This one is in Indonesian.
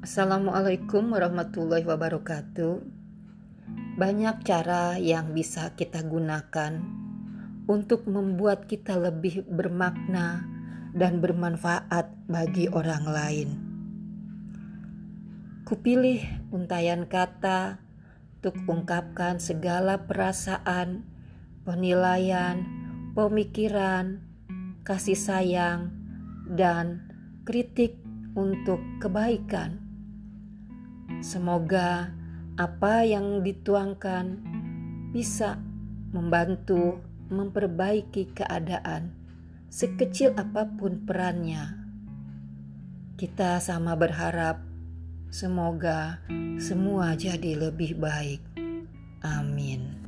Assalamualaikum warahmatullahi wabarakatuh. Banyak cara yang bisa kita gunakan untuk membuat kita lebih bermakna dan bermanfaat bagi orang lain. Kupilih untayan kata untuk ungkapkan segala perasaan, penilaian, pemikiran, kasih sayang, dan kritik untuk kebaikan. Semoga apa yang dituangkan bisa membantu memperbaiki keadaan, sekecil apa pun perannya. Kita sama berharap semoga semua jadi lebih baik. Amin.